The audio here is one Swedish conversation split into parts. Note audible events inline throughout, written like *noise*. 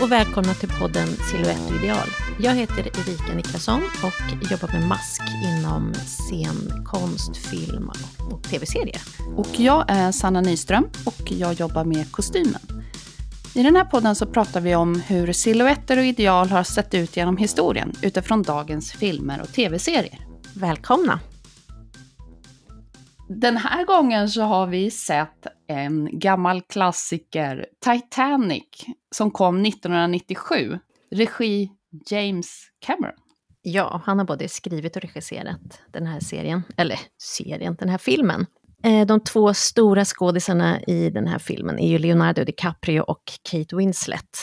Och välkomna till podden Silhouette ideal. Jag heter Erika Niklasson och jobbar med mask inom scenkonst, film och tv-serier. Och jag är Sanna Nyström och jag jobbar med kostymen. I den här podden så pratar vi om hur silhuetter och ideal har sett ut genom historien utifrån dagens filmer och tv-serier. Välkomna! Den här gången så har vi sett en gammal klassiker, Titanic, som kom 1997. Regi James Cameron. Ja, han har både skrivit och regisserat den här serien, eller serien, den här filmen. Eh, de två stora skådisarna i den här filmen är ju Leonardo DiCaprio och Kate Winslet.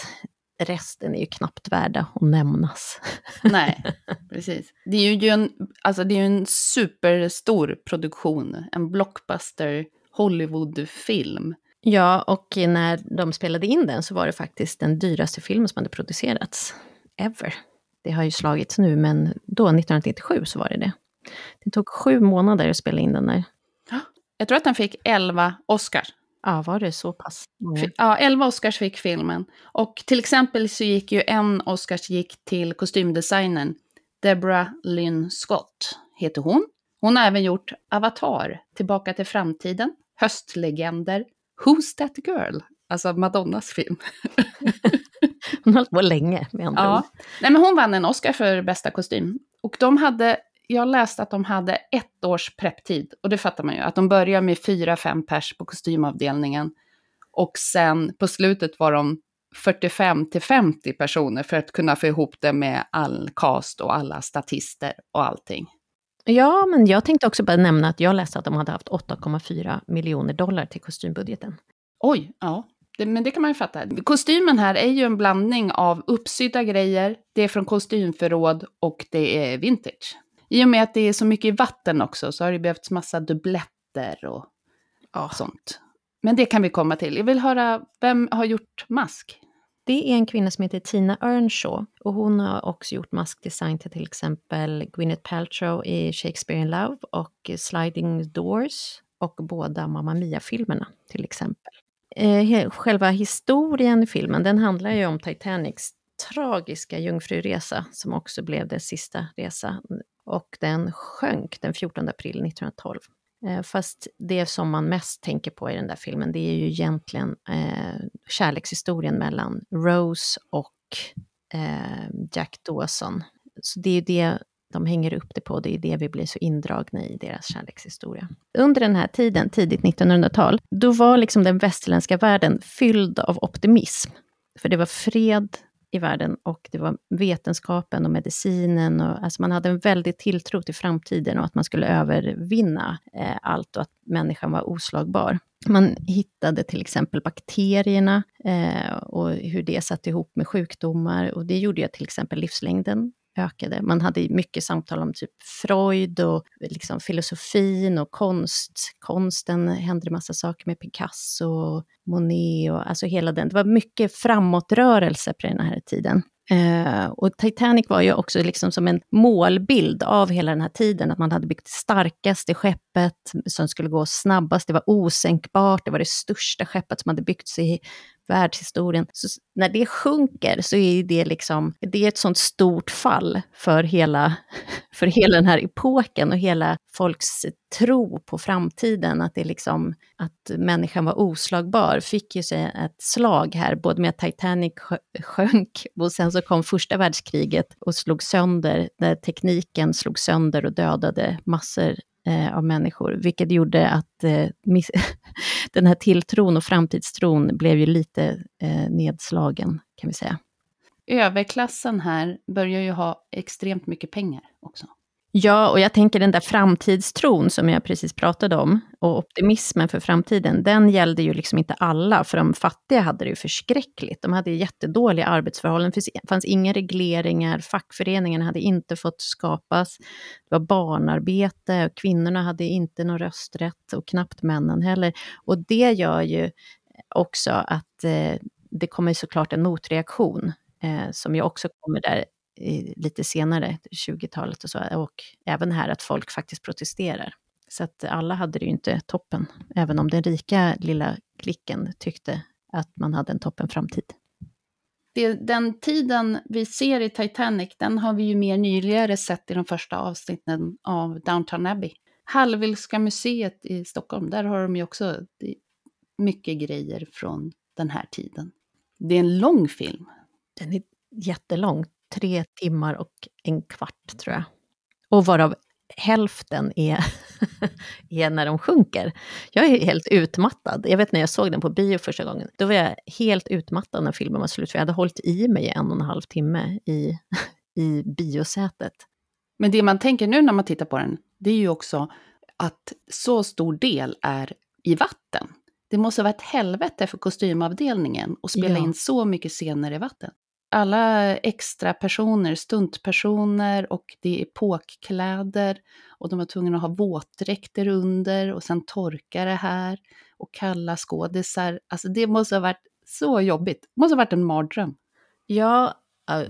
Resten är ju knappt värda att nämnas. *laughs* Nej, precis. Det är ju en, alltså det är en superstor produktion, en blockbuster Hollywoodfilm. Ja, och när de spelade in den så var det faktiskt den dyraste filmen som hade producerats ever. Det har ju slagits nu, men då, 1997, så var det det. Det tog sju månader att spela in den där. Jag tror att den fick 11 Oscars. Ja, var det så pass? Mm. Ja, 11 Oscars fick filmen. Och till exempel så gick ju en Oscars gick till kostymdesignern Deborah Lynn Scott, heter hon. Hon har även gjort Avatar, Tillbaka till framtiden, Höstlegender, Who's that girl? Alltså Madonnas film. *laughs* hon har hållit på länge med andra ja. Nej, men Hon vann en Oscar för bästa kostym. Och de hade, jag läste att de hade ett års prepptid. Och det fattar man ju, att de börjar med fyra, fem pers på kostymavdelningen. Och sen på slutet var de 45 till 50 personer för att kunna få ihop det med all cast och alla statister och allting. Ja, men jag tänkte också bara nämna att jag läste att de hade haft 8,4 miljoner dollar till kostymbudgeten. Oj, ja. Det, men det kan man ju fatta. Kostymen här är ju en blandning av uppsydda grejer, det är från kostymförråd och det är vintage. I och med att det är så mycket vatten också så har det behövts massa dubbletter och ja. sånt. Men det kan vi komma till. Jag vill höra, vem har gjort mask? Det är en kvinna som heter Tina Earnshaw och hon har också gjort maskdesign till till exempel Gwyneth Paltrow i Shakespeare in Love och Sliding Doors och båda Mamma Mia-filmerna till exempel. Eh, själva historien i filmen, den handlar ju om Titanics tragiska jungfruresa som också blev dess sista resa och den sjönk den 14 april 1912. Eh, fast det som man mest tänker på i den där filmen, det är ju egentligen eh, kärlekshistorien mellan Rose och eh, Jack Dawson. Så det är ju det de hänger upp det på, det är det vi blir så indragna i deras kärlekshistoria. Under den här tiden, tidigt 1900-tal, då var liksom den västerländska världen fylld av optimism. För det var fred, i världen och det var vetenskapen och medicinen. Och, alltså man hade en väldig tilltro till framtiden och att man skulle övervinna eh, allt och att människan var oslagbar. Man hittade till exempel bakterierna eh, och hur det satt ihop med sjukdomar och det gjorde ju till exempel livslängden ökade. Man hade mycket samtal om typ Freud och liksom filosofin och konst. Konsten hände massa saker med Picasso och Monet och alltså hela den. Det var mycket framåtrörelse på den här tiden. Uh, och Titanic var ju också liksom som en målbild av hela den här tiden, att man hade byggt det starkaste skeppet som skulle gå snabbast, det var osänkbart, det var det största skeppet som hade byggts i världshistorien. Så när det sjunker så är det liksom, det är ett sånt stort fall för hela, *laughs* för hela den här epoken och hela folks tro på framtiden, att det liksom, att människan var oslagbar, fick ju sig ett slag här, både med att Titanic sjönk och sen så kom första världskriget och slog sönder, där tekniken slog sönder och dödade massor eh, av människor, vilket gjorde att eh, *laughs* den här tilltron och framtidstron blev ju lite eh, nedslagen, kan vi säga. Överklassen här börjar ju ha extremt mycket pengar också. Ja, och jag tänker den där framtidstron som jag precis pratade om, och optimismen för framtiden, den gällde ju liksom inte alla, för de fattiga hade det ju förskräckligt. De hade jättedåliga arbetsförhållanden, det fanns inga regleringar, fackföreningarna hade inte fått skapas, det var barnarbete, och kvinnorna hade inte någon rösträtt, och knappt männen heller. Och det gör ju också att eh, det kommer såklart en motreaktion, eh, som ju också kommer där lite senare, 20-talet och så, och även här att folk faktiskt protesterar. Så att alla hade det ju inte toppen, även om den rika lilla klicken tyckte att man hade en toppen framtid. det, den tiden vi ser i Titanic, den har vi ju mer nyligare sett i de första avsnitten av Downton Abbey. Hallwylska museet i Stockholm, där har de ju också mycket grejer från den här tiden. Det är en lång film. Den är jättelång, tre timmar och en kvart tror jag. Och varav hälften är, *laughs* är när de sjunker. Jag är helt utmattad. Jag vet när jag såg den på bio första gången, då var jag helt utmattad när filmen var slut, för jag hade hållit i mig en och en halv timme i, *laughs* i biosätet. Men det man tänker nu när man tittar på den, det är ju också att så stor del är i vatten. Det måste vara ett helvete för kostymavdelningen att spela ja. in så mycket scener i vatten alla extra personer, stuntpersoner och det är epokkläder och de var tvungna att ha våtdräkter under och sen torka det här och kalla skådisar. Alltså det måste ha varit så jobbigt. Det måste ha varit en mardröm. Ja,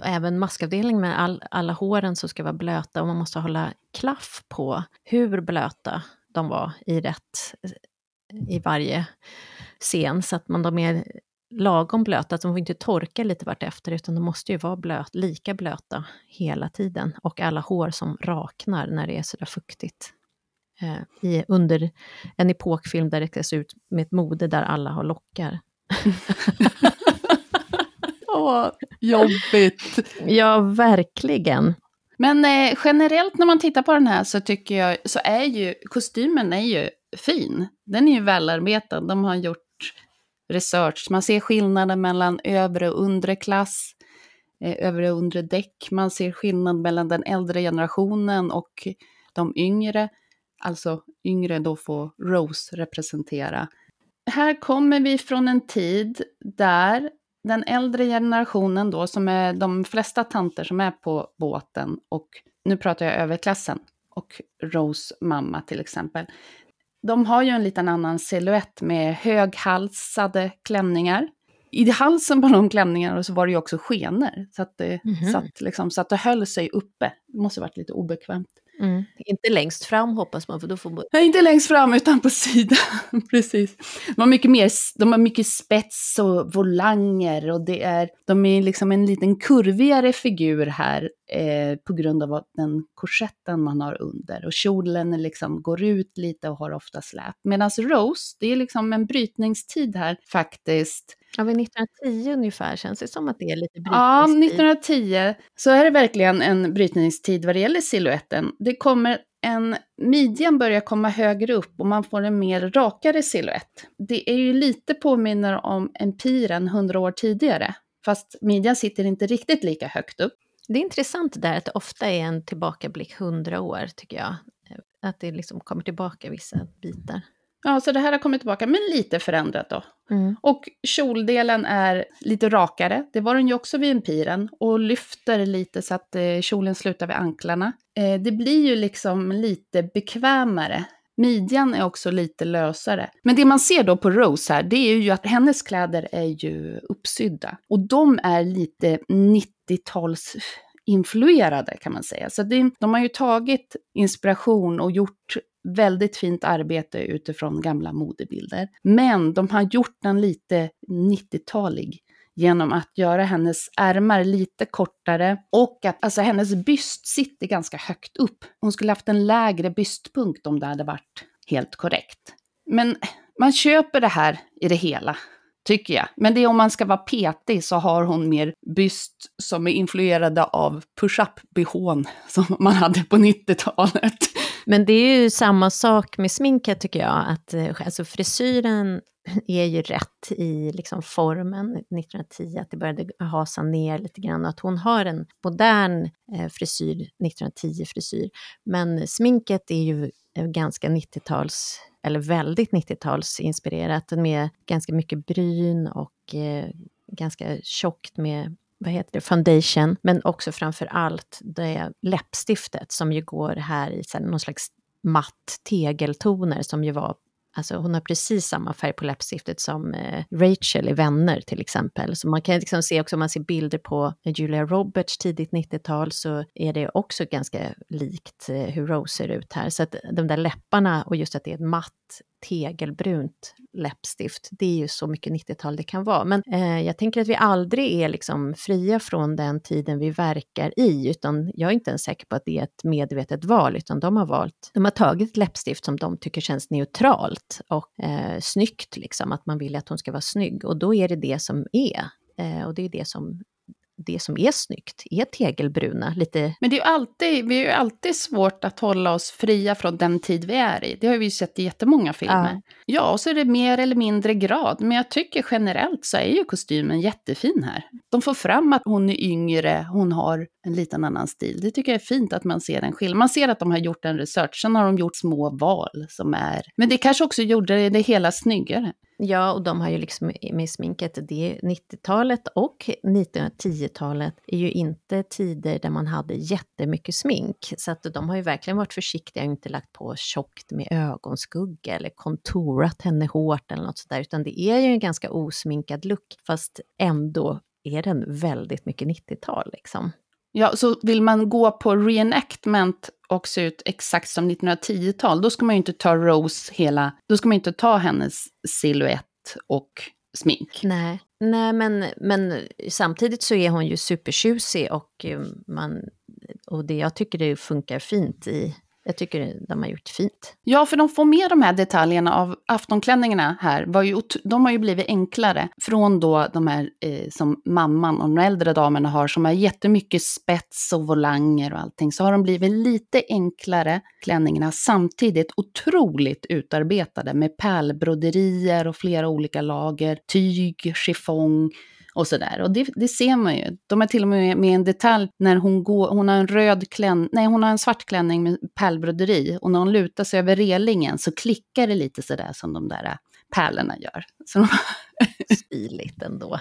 även maskavdelning med all, alla håren som ska vara blöta och man måste hålla klaff på hur blöta de var i rätt i varje scen så att man de är lagom blöta, att de får inte torka lite vartefter, utan de måste ju vara blöt, lika blöta hela tiden. Och alla hår som raknar när det är sådär fuktigt. Eh, i, under en epokfilm där det ser ut med ett mode där alla har lockar. *laughs* Åh, jobbigt! Ja, verkligen. Men eh, generellt när man tittar på den här så tycker jag, så är ju kostymen är ju fin. Den är ju välarbetad. De har gjort research. Man ser skillnaden mellan övre och undre klass, eh, övre och undre däck. Man ser skillnad mellan den äldre generationen och de yngre. Alltså yngre då får Rose representera. Här kommer vi från en tid där den äldre generationen då, som är de flesta tanter som är på båten, och nu pratar jag överklassen, och Rose mamma till exempel, de har ju en liten annan silhuett med höghalsade klänningar. I halsen på de klänningarna så var det ju också skenor, så att det, mm -hmm. satt, liksom, så att det höll sig uppe. Det måste varit lite obekvämt. Mm. Inte längst fram hoppas man, för då får man... Nej, inte längst fram, utan på sidan. *laughs* Precis. De har, mycket mer, de har mycket spets och volanger och det är, de är liksom en liten kurvigare figur här eh, på grund av den korsetten man har under. Och kjolen liksom går ut lite och har ofta släp. Medan Rose, det är liksom en brytningstid här faktiskt. Ja, vid 1910 ungefär känns det som att det är lite brytningstid. Ja, 1910 så är det verkligen en brytningstid vad det gäller siluetten. Det kommer en, midjan börjar komma högre upp och man får en mer rakare siluett. Det är ju lite påminner om empiren 100 år tidigare, fast midjan sitter inte riktigt lika högt upp. Det är intressant där att det ofta är en tillbakablick 100 år, tycker jag. Att det liksom kommer tillbaka vissa bitar. Ja, så det här har kommit tillbaka, men lite förändrat då. Mm. Och kjoldelen är lite rakare, det var den ju också vid empiren, och lyfter lite så att eh, kjolen slutar vid anklarna. Eh, det blir ju liksom lite bekvämare. Midjan är också lite lösare. Men det man ser då på Rose här, det är ju att hennes kläder är ju uppsydda. Och de är lite 90-tals influerade kan man säga. Så det, de har ju tagit inspiration och gjort väldigt fint arbete utifrån gamla modebilder. Men de har gjort den lite 90-talig genom att göra hennes ärmar lite kortare och att alltså, hennes byst sitter ganska högt upp. Hon skulle haft en lägre bystpunkt om det hade varit helt korrekt. Men man köper det här i det hela, tycker jag. Men det är om man ska vara petig så har hon mer byst som är influerade av push-up-bihån som man hade på 90-talet. Men det är ju samma sak med sminket tycker jag, att eh, alltså frisyren är ju rätt i liksom formen 1910, att det började hasa ner lite grann, att hon har en modern eh, frisyr, 1910-frisyr. Men sminket är ju eh, ganska 90-tals, eller väldigt 90-talsinspirerat, med ganska mycket bryn och eh, ganska tjockt med vad heter det, foundation, men också framför allt det läppstiftet som ju går här i så här, någon slags matt tegeltoner som ju var Alltså hon har precis samma färg på läppstiftet som eh, Rachel i Vänner till exempel. Så man kan liksom se också om man ser bilder på Julia Roberts tidigt 90-tal så är det också ganska likt eh, hur Rose ser ut här. Så att de där läpparna och just att det är ett matt tegelbrunt läppstift. Det är ju så mycket 90-tal det kan vara. Men eh, jag tänker att vi aldrig är liksom fria från den tiden vi verkar i, utan jag är inte ens säker på att det är ett medvetet val, utan de har valt, de har tagit ett läppstift som de tycker känns neutralt och eh, snyggt, liksom, att man vill att hon ska vara snygg. Och då är det det som är. Eh, och det är det som det som är snyggt är tegelbruna. Lite... Men det är ju alltid, vi är alltid svårt att hålla oss fria från den tid vi är i. Det har vi ju sett i jättemånga filmer. Ja, ja och så är det mer eller mindre grad. Men jag tycker generellt så är ju kostymen jättefin här. De får fram att hon är yngre, hon har en liten annan stil. Det tycker jag är fint att man ser en skillnad. Man ser att de har gjort en research, sen har de gjort små val som är... Men det kanske också gjorde det hela snyggare. Ja, och de har ju liksom med sminket, det 90-talet och 1910-talet är ju inte tider där man hade jättemycket smink. Så att de har ju verkligen varit försiktiga och inte lagt på tjockt med ögonskugga eller kontorat henne hårt eller något sådär, utan det är ju en ganska osminkad look, fast ändå är den väldigt mycket 90-tal liksom. Ja, så vill man gå på reenactment och se ut exakt som 1910-tal, då ska man ju inte ta Rose hela, då ska man inte ta hennes silhuett och smink. Nej, Nej men, men samtidigt så är hon ju supertjusig och, eh, man, och det, jag tycker det funkar fint i jag tycker de har gjort fint. Ja, för de får med de här detaljerna av aftonklänningarna här. Var ju, de har ju blivit enklare från då de här eh, som mamman och de äldre damerna har som har jättemycket spets och volanger och allting. Så har de blivit lite enklare klänningarna samtidigt otroligt utarbetade med pärlbroderier och flera olika lager, tyg, chiffong och sådär. Och det, det, ser man ju. De är till och med med en detalj när hon går, hon har en röd klänning, nej hon har en svart klänning med pärlbroderi och när hon lutar sig över relingen så klickar det lite sådär som de där pärlorna gör. *laughs* Så de... Stiligt ändå.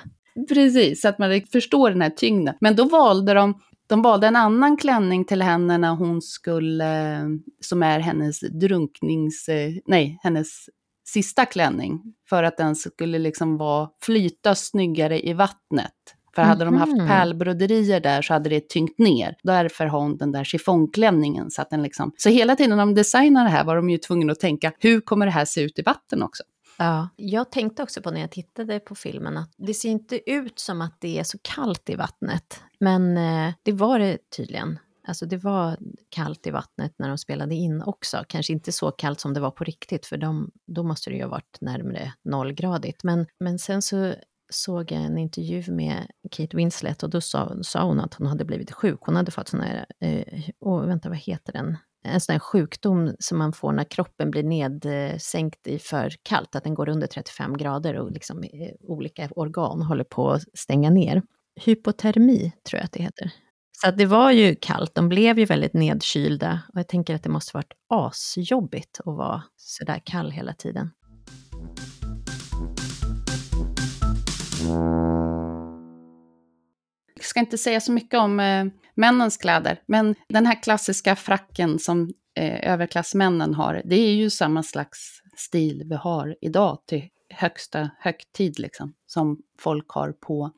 Precis, så att man förstår den här tyngden. Men då valde de, de valde en annan klänning till henne när hon skulle, som är hennes drunknings, nej, hennes sista klänning för att den skulle liksom vara, flyta snyggare i vattnet. För hade mm -hmm. de haft mhm. pärlbroderier där så hade det tyngt ner. Därför har hon den där chiffongklänningen. Så, att den liksom... så hela tiden när de designade det här var de ju tvungna att tänka, hur kommer det här se ut i vatten också? Ja, jag tänkte också på när jag tittade på filmen att det ser inte ut som att det är så kallt i vattnet. Men eh, det var det tydligen. Alltså det var kallt i vattnet när de spelade in också. Kanske inte så kallt som det var på riktigt, för de, då måste det ju ha varit närmare nollgradigt. Men, men sen så såg jag en intervju med Kate Winslet och då sa, sa hon att hon hade blivit sjuk. Hon hade fått sån här, eh, oh, vänta vad heter den? En sån här sjukdom som man får när kroppen blir nedsänkt i för kallt, att den går under 35 grader och liksom eh, olika organ håller på att stänga ner. Hypotermi tror jag att det heter. Så det var ju kallt, de blev ju väldigt nedkylda. Och jag tänker att det måste varit asjobbigt att vara sådär kall hela tiden. Jag ska inte säga så mycket om eh, männens kläder, men den här klassiska fracken som eh, överklassmännen har, det är ju samma slags stil vi har idag till högsta högtid, liksom, som folk har på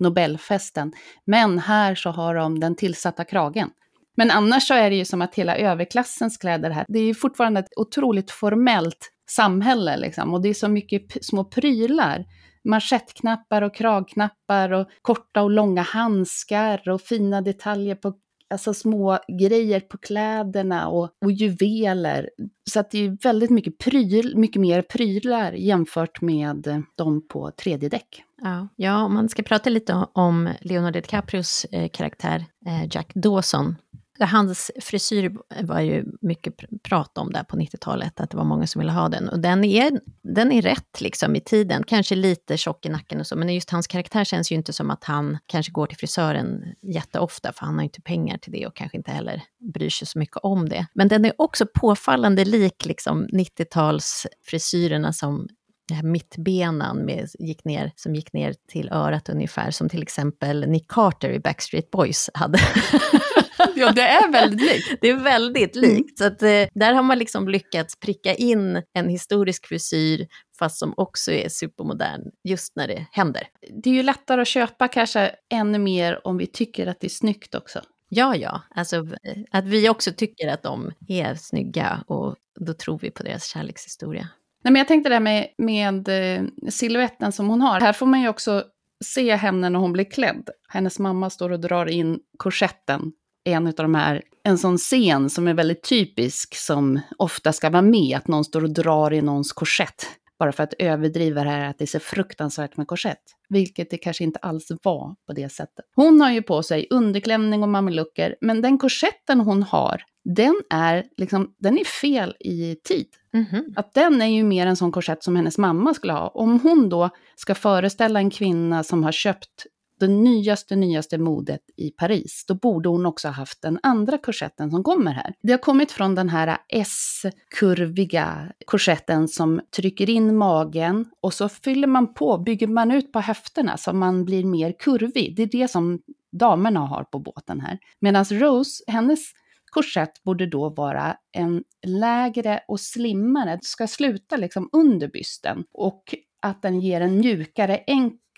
Nobelfesten. Men här så har de den tillsatta kragen. Men annars så är det ju som att hela överklassens kläder här, det är ju fortfarande ett otroligt formellt samhälle liksom. Och det är så mycket små prylar. Manschettknappar och kragknappar och korta och långa handskar och fina detaljer på alltså små grejer på kläderna och, och juveler. Så att det är väldigt mycket, pryl, mycket mer prylar jämfört med de på tredje däck. Ja, ja om man ska prata lite om Leonardo DiCaprios eh, karaktär eh, Jack Dawson Hans frisyr var ju mycket prat om där på 90-talet, att det var många som ville ha den. Och den är, den är rätt liksom i tiden, kanske lite tjock i nacken och så, men just hans karaktär känns ju inte som att han kanske går till frisören jätteofta, för han har ju inte pengar till det och kanske inte heller bryr sig så mycket om det. Men den är också påfallande lik liksom 90-talsfrisyrerna som mittbenan med, gick ner, som gick ner till örat ungefär, som till exempel Nick Carter i Backstreet Boys hade. *laughs* *laughs* ja, det är väldigt likt. Det är väldigt mm. likt. Så att, eh, där har man liksom lyckats pricka in en historisk frisyr, fast som också är supermodern, just när det händer. Det är ju lättare att köpa kanske ännu mer om vi tycker att det är snyggt också. Ja, ja. Alltså att vi också tycker att de är snygga och då tror vi på deras kärlekshistoria. Nej, men jag tänkte det här med, med eh, siluetten som hon har. Här får man ju också se henne när hon blir klädd. Hennes mamma står och drar in korsetten. En av de här, en sån scen som är väldigt typisk, som ofta ska vara med, att någon står och drar i någons korsett. Bara för att överdriva det här att det är så fruktansvärt med korsett. Vilket det kanske inte alls var på det sättet. Hon har ju på sig underklänning och mamelucker, men den korsetten hon har, den är, liksom, den är fel i tid. Mhm. Att den är ju mer en sån korsett som hennes mamma skulle ha. Om hon då ska föreställa en kvinna som har köpt det nyaste, nyaste modet i Paris, då borde hon också ha haft den andra korsetten som kommer här. Det har kommit från den här S-kurviga korsetten som trycker in magen och så fyller man på, bygger man ut på höfterna så man blir mer kurvig. Det är det som damerna har på båten här. Medan Rose, hennes korsett borde då vara en lägre och slimmare, det ska sluta liksom under bysten och att den ger en mjukare,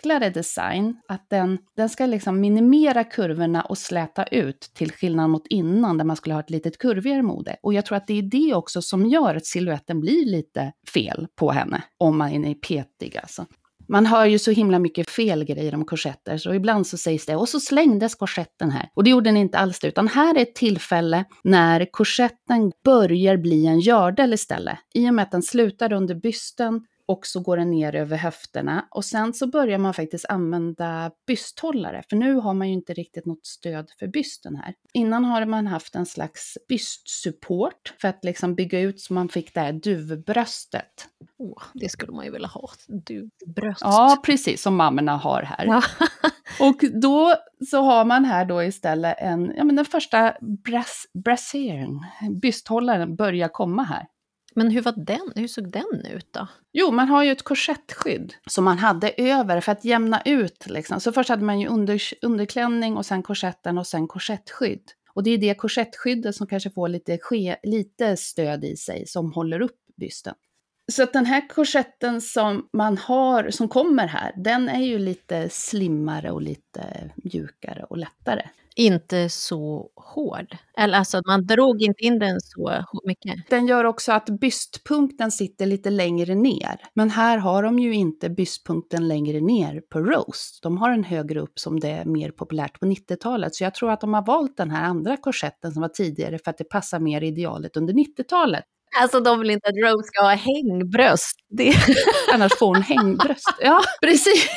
enklare design. Att den, den ska liksom minimera kurvorna och släta ut till skillnad mot innan där man skulle ha ett litet kurvigare mode. Och jag tror att det är det också som gör att siluetten blir lite fel på henne, om man är petig alltså. Man hör ju så himla mycket fel grejer om korsetter, så ibland så sägs det och så slängdes korsetten här. Och det gjorde den inte alls utan här är ett tillfälle när korsetten börjar bli en gördel istället. I och med att den slutar under bysten och så går den ner över höfterna. Och sen så börjar man faktiskt använda bysthållare, för nu har man ju inte riktigt något stöd för bysten här. Innan har man haft en slags bystsupport för att liksom bygga ut så man fick det här duvbröstet. Åh, det skulle man ju vilja ha. Du, bröst. Ja, precis som mammorna har här. Ja. *laughs* Och då så har man här då istället en, ja men den första brass, brassieren, bysthållaren börjar komma här. Men hur, var den? hur såg den ut då? Jo, man har ju ett korsettskydd som man hade över för att jämna ut. Liksom. Så först hade man ju under, underklänning och sen korsetten och sen korsettskydd. Och det är det korsettskyddet som kanske får lite, ske, lite stöd i sig som håller upp bysten. Så att den här korsetten som man har, som kommer här, den är ju lite slimmare och lite mjukare och lättare. Inte så hård. Eller alltså, man drog inte in den så mycket. Den gör också att bystpunkten sitter lite längre ner. Men här har de ju inte bystpunkten längre ner på Rose. De har en högre upp som det är mer populärt på 90-talet. Så jag tror att de har valt den här andra korsetten som var tidigare för att det passar mer idealet under 90-talet. Alltså de vill inte att Rose ska ha hängbröst. Det... *laughs* Annars får hon hängbröst. Ja, *laughs* precis.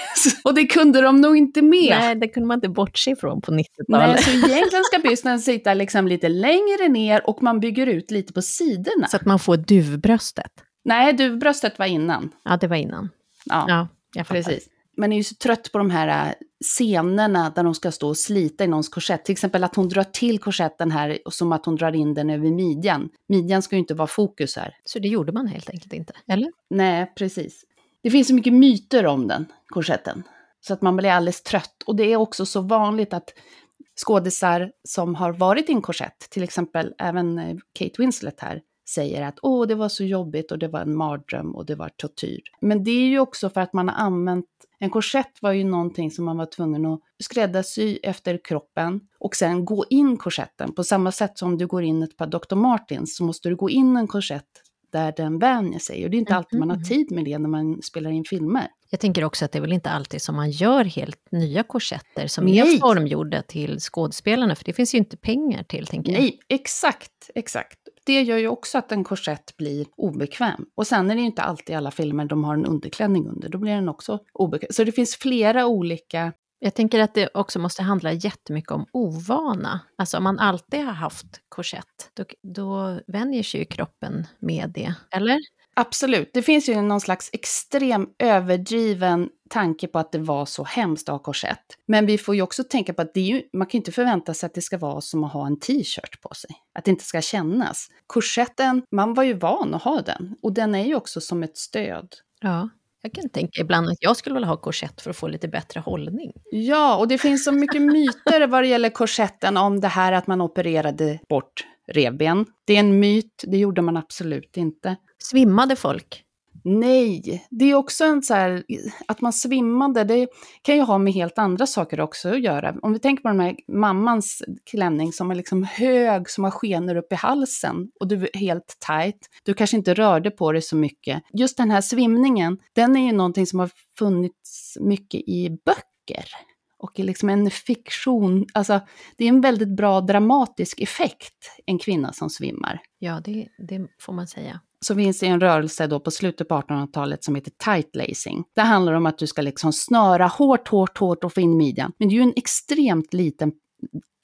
Och det kunde de nog inte med. Nej, det kunde man inte bortse ifrån på Nej, 90-talet. så *laughs* egentligen ska bysten sitta liksom lite längre ner och man bygger ut lite på sidorna. Så att man får duvbröstet. Nej, du, bröstet var innan. Ja, det var innan. Ja, Ja, precis. Man är ju så trött på de här äh, scenerna där de ska stå och slita i någons korsett. Till exempel att hon drar till korsetten här som att hon drar in den över midjan. Midjan ska ju inte vara fokus här. Så det gjorde man helt enkelt inte, eller? Nej, precis. Det finns så mycket myter om den, korsetten. Så att man blir alldeles trött. Och det är också så vanligt att skådisar som har varit i en korsett, till exempel även eh, Kate Winslet här, säger att åh, det var så jobbigt och det var en mardröm och det var tortyr. Men det är ju också för att man har använt, en korsett var ju någonting som man var tvungen att skräddarsy efter kroppen och sen gå in korsetten. På samma sätt som du går in ett par Dr. Martens så måste du gå in en korsett där den vänjer sig. Och det är inte alltid man har Mhm. tid med det när man spelar in filmer. Jag tänker också att det är väl inte alltid som man gör helt nya korsetter som Nej. är formgjorda till skådespelarna, för det finns ju inte pengar till, tänker jag. Nej, exakt, exakt. Det gör ju också att en korsett blir obekväm. Och sen är det ju inte alltid i alla filmer de har en underklänning under, då blir den också obekväm. Så det finns flera olika Jag tänker att det också måste handla jättemycket om ovana. Alltså om man alltid har haft korsett, då, då vänjer sig ju kroppen med det. Eller? Absolut, det finns ju någon slags extrem överdriven tanke på att det var så hemskt att ha korsett. Men vi får ju också tänka på att det är ju, man kan ju inte förvänta sig att det ska vara som att ha en t-shirt på sig. Att det inte ska kännas. Korsetten, man var ju van att ha den. Och den är ju också som ett stöd. Ja. Jag kan tänka ibland att jag skulle vilja ha korsett för att få lite bättre hållning. Ja, och det finns så mycket myter vad det gäller korsetten om det här att man opererade bort revben. Det är en myt, det gjorde man absolut inte. Svimmade folk? Nej, det är också en så här, att man svimmade, det kan ju ha med helt andra saker också att göra. Om vi tänker på den här mammans klänning som är liksom hög, som har skenor upp i halsen och du är helt tight. Du kanske inte rörde på dig så mycket. Just den här svimningen, den är ju någonting som har funnits mycket i böcker och liksom en fiktion. Alltså, det är en väldigt bra dramatisk effekt, en kvinna som svimmar. Ja, det, det får man säga. Så finns det en rörelse då på slutet på 1800-talet som heter tight lacing. Det handlar om att du ska liksom snöra hårt, hårt, hårt och få in midjan. Men det är ju en extremt liten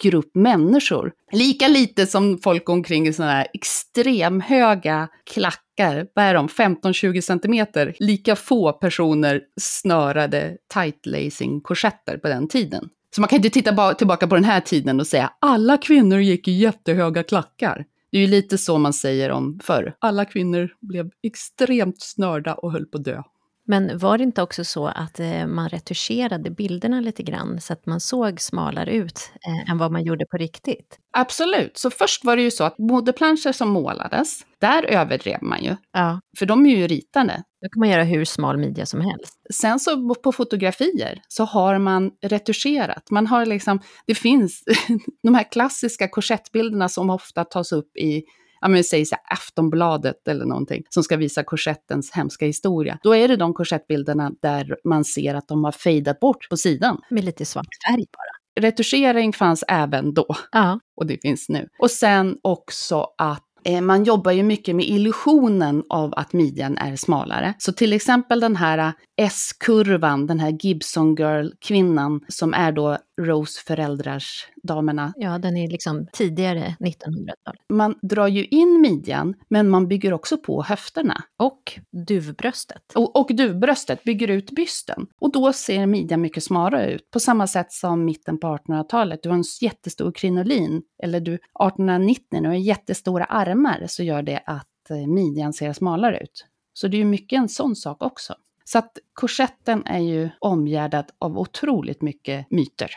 grupp människor. Lika lite som folk omkring i sådana här extremhöga klackar, vad är de, 15-20 centimeter, lika få personer snörade tight lacing korsetter på den tiden. Så man kan inte titta tillbaka på den här tiden och säga alla kvinnor gick i jättehöga klackar. Det är ju lite så man säger om förr. Alla kvinnor blev extremt snörda och höll på att dö. Men var det inte också så att eh, man retuscherade bilderna lite grann så att man såg smalare ut eh, än vad man gjorde på riktigt? Absolut. Så först var det ju så att modeplanscher som målades, där överdrev man ju. Ja. För de är ju ritade. Då kan man göra hur smal midja som helst. Sen så på fotografier så har man retuscherat. Man har liksom, det finns *laughs* de här klassiska korsettbilderna som ofta tas upp i ja men säg så här, Aftonbladet eller någonting, som ska visa korsettens hemska historia. Då är det de korsettbilderna där man ser att de har fejdat bort på sidan. Med lite svart färg bara. Retuschering fanns även då. Ja. Och det finns nu. Och sen också att Eh, man jobbar ju mycket med illusionen av att midjan är smalare. Så till exempel den här eh, S-kurvan, den här Gibson Girl-kvinnan som är då Rose föräldrars damerna. Ja, den är liksom tidigare 1900-tal. Man drar ju in midjan, men man bygger också på höfterna. Och duvbröstet. Och, och duvbröstet bygger ut bysten. Och då ser midjan mycket smalare ut. På samma sätt som mitten på 1800-talet. Du har en jättestor krinolin. Eller du, 1890, när du har jättestora armar, så gör det att eh, midjan ser smalare ut. Så det är ju mycket en sån sak också. Så att korsetten är ju omgärdad av otroligt mycket myter.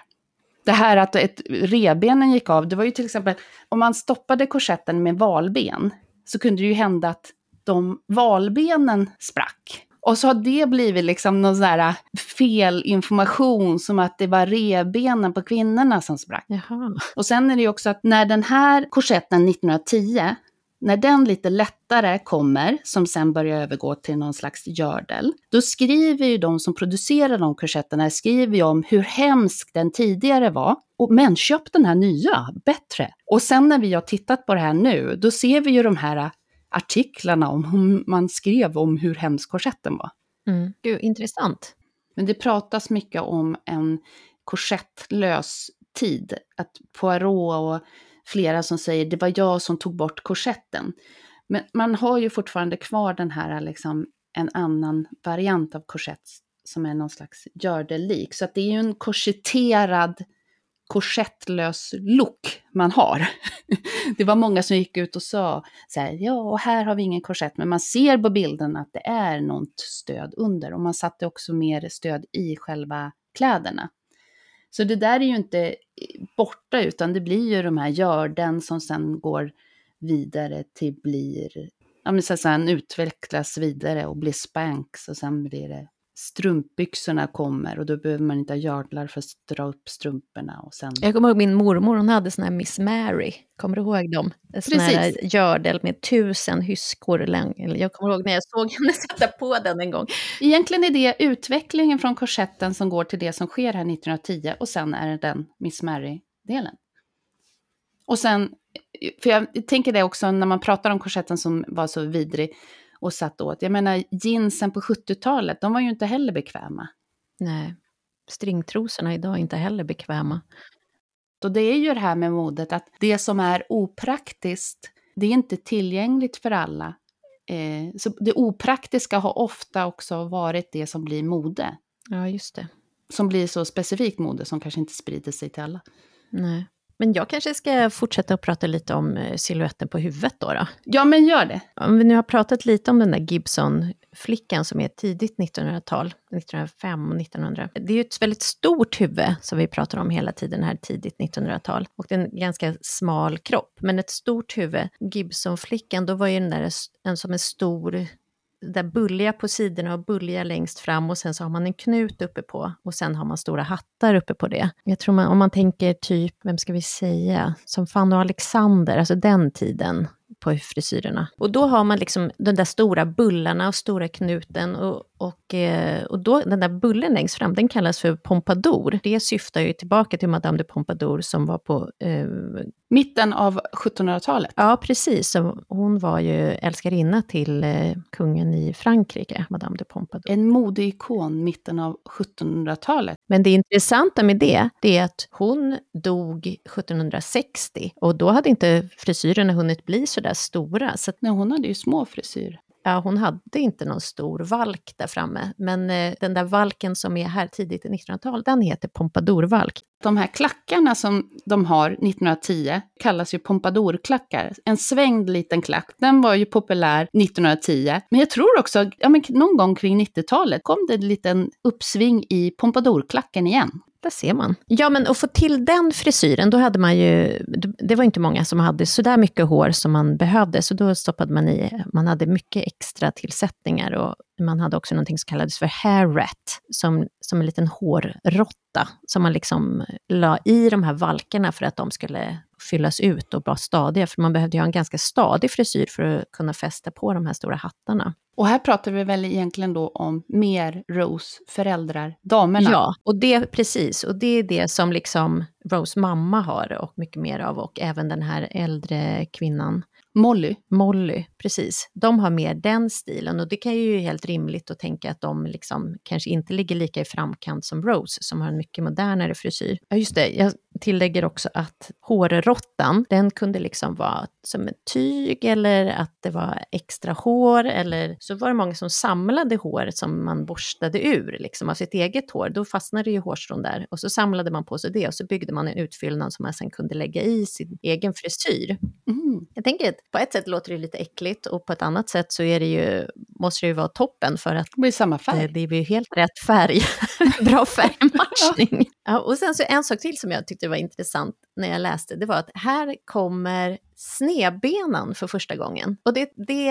Det här att ett, rebenen gick av, det var ju till exempel om man stoppade korsetten med valben så kunde det ju hända att de valbenen sprack. Och så har det blivit liksom någon sån här fel information som att det var rebenen på kvinnorna som sprack. Jaha. Och sen är det ju också att när den här korsetten 1910 när den lite lättare kommer, som sen börjar övergå till någon slags gördel, då skriver ju de som producerar de korsetterna, skriver ju om hur hemsk den tidigare var. Och men köp den här nya, bättre. Och sen när vi har tittat på det här nu, då ser vi ju de här artiklarna om hur man skrev om hur hemsk korsetten var. Mm. Gud, intressant. Men det pratas mycket om en korsettlös tid. Att Poirot och flera som säger det var jag som tog bort korsetten. Men man har ju fortfarande kvar den här, liksom, en annan variant av korsett som är någon slags gör-det-lik. Så att det är ju en korsetterad, korsettlös look man har. *laughs* det var många som gick ut och sa så här, ja, och här har vi ingen korsett, men man ser på bilden att det är något stöd under. Och man satte också mer stöd i själva kläderna. Så det där är ju inte eh, borta, utan det blir ju de här görden som sen går vidare till blir, ja men sen utvecklas vidare och blir spanks och sen blir det strumpbyxorna kommer och då behöver man inte ha gördlar för att dra upp strumporna. Och sen... Jag kommer ihåg min mormor, hon hade sån här Miss Mary. Kommer du ihåg dem? Sån här gördel med tusen hyskor. Jag kommer ihåg när jag såg *laughs* henne sätta på den en gång. Egentligen är det utvecklingen från korsetten som går till det som sker här 1910 och sen är det den Miss Mary-delen. Och sen, för jag tänker det också när man pratar om korsetten som var så vidrig, och satt åt. Jag menar, jeansen på 70-talet, de var ju inte heller bekväma. Nej, stringtrosorna idag är inte heller bekväma. Och det är ju det här med modet, att det som är opraktiskt, det är inte tillgängligt för alla. Eh, så det opraktiska har ofta också varit det som blir mode. Ja, just det. Som blir så specifikt mode som kanske inte sprider sig till alla. Nej. Men jag kanske ska fortsätta att prata lite om eh, siluetten på huvudet då, då. Ja, men gör det. Om vi nu har pratat lite om den där Gibson-flickan som är tidigt 1900-tal, 1905 och 1900. Det är ju ett väldigt stort huvud som vi pratar om hela tiden här tidigt 1900-tal. Och det är en ganska smal kropp, men ett stort huvud. Gibson-flickan, då var ju den där en, som en stor där bulliga på sidorna och bulliga längst fram och sen så har man en knut uppe på och sen har man stora hattar uppe på det. Jag tror man, om man tänker typ, vem ska vi säga, som Fanny och Alexander, alltså den tiden, på frisyrerna. Och då har man liksom de där stora bullarna och stora knuten och, och, eh, och då, den där bullen längst fram, den kallas för pompadour. Det syftar ju tillbaka till Madame de Pompadour som var på... Eh, Mitten av 1700-talet? Ja, precis. Så hon var ju älskarinna till eh, kungen i Frankrike, Madame de Pompadour. En modeikon mitten av 1700-talet. Men det intressanta med det, det är att hon dog 1760 och då hade inte frisyrerna hunnit bli så där stora. Så Nej, hon hade ju små frisyr. Ja, hon hade inte någon stor valk där framme, men eh, den där valken som är här tidigt i 1900-tal, den heter pompadourvalk. De här klackarna som de har 1910 kallas ju pompadourklackar. En svängd liten klack, den var ju populär 1910. Men jag tror också, ja men någon gång kring 90-talet kom det en liten uppsving i pompadourklacken igen. Där ser man. Ja, men att få till den frisyren, då hade man ju... Det var inte många som hade så där mycket hår som man behövde, så då stoppade man i... Man hade mycket extra tillsättningar och man hade också någonting som kallades för hair rat, som, som en liten hårrotta, som man liksom la i de här valkarna för att de skulle fyllas ut och vara stadiga, för man behövde ju ha en ganska stadig frisyr för att kunna fästa på de här stora hattarna. Och här pratar vi väl egentligen då om mer Rose föräldrar, damerna? Ja, och det, precis. Och det är det som liksom Rose mamma har och mycket mer av och även den här äldre kvinnan. Molly. Molly, precis. De har mer den stilen och det kan ju helt rimligt att tänka att de liksom kanske inte ligger lika i framkant som Rose som har en mycket modernare frisyr. Ja, just det. Jag tillägger också att hårrottan, den kunde liksom vara som ett tyg eller att det var extra hår eller så var det många som samlade hår som man borstade ur liksom av sitt eget hår. Då fastnade ju hårstrån där och så samlade man på sig det och så byggde man en utfyllnad som man sen kunde lägga i sin egen frisyr. Mm. Jag tänker att på ett sätt låter det lite äckligt och på ett annat sätt så är det ju, måste det ju vara toppen för att det blir samma färg. Det, det blir helt rätt färg. *laughs* Bra färgmatchning. *laughs* ja, och sen så en sak till som jag tyckte var intressant när jag läste, det var att här kommer snedbenan för första gången. Och det, det,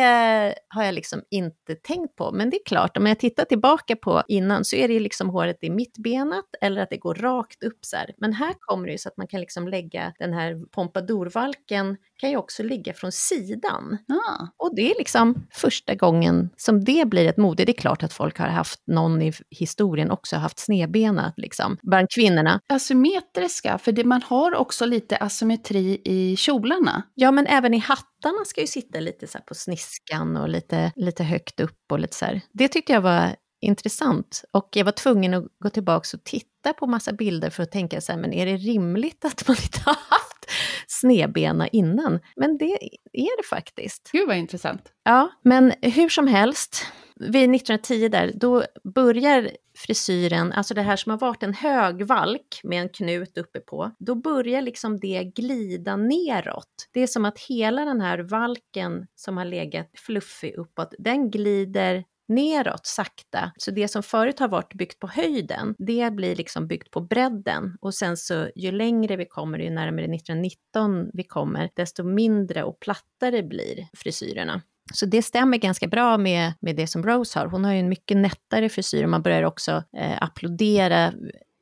har jag liksom inte tänkt på. Men det är klart, om jag tittar tillbaka på innan så är det liksom håret i mittbenat eller att det går rakt upp så här. Men här kommer det ju så att man kan liksom lägga den här pompadourvalken kan ju också ligga från sidan. Ah. Och det är liksom första gången som det blir ett mode. Det är klart att folk har haft, någon i historien också haft snedbenat liksom, bland kvinnorna. Asymmetriska, för det, man har också lite asymmetri i kjolarna. Ja, men även i hattarna ska ju sitta lite så på sniskan och lite, lite högt upp och lite så här. Det tyckte jag var intressant. Och jag var tvungen att gå tillbaka och titta på massa bilder för att tänka så här, men är det rimligt att man inte har haft snedbena innan? Men det är det faktiskt. Gud vad intressant. Ja, men hur som helst, vid 1910 där, då börjar frisyren, alltså det här som har varit en hög valk med en knut uppe på, då börjar liksom det glida neråt. Det är som att hela den här valken som har legat fluffig uppåt, den glider neråt sakta. Så det som förut har varit byggt på höjden, det blir liksom byggt på bredden. Och sen så ju längre vi kommer, ju närmare 1919 vi kommer, desto mindre och plattare blir frisyrerna. Så det stämmer ganska bra med, med det som Rose har. Hon har ju en mycket nättare frisyr och man börjar också eh, applådera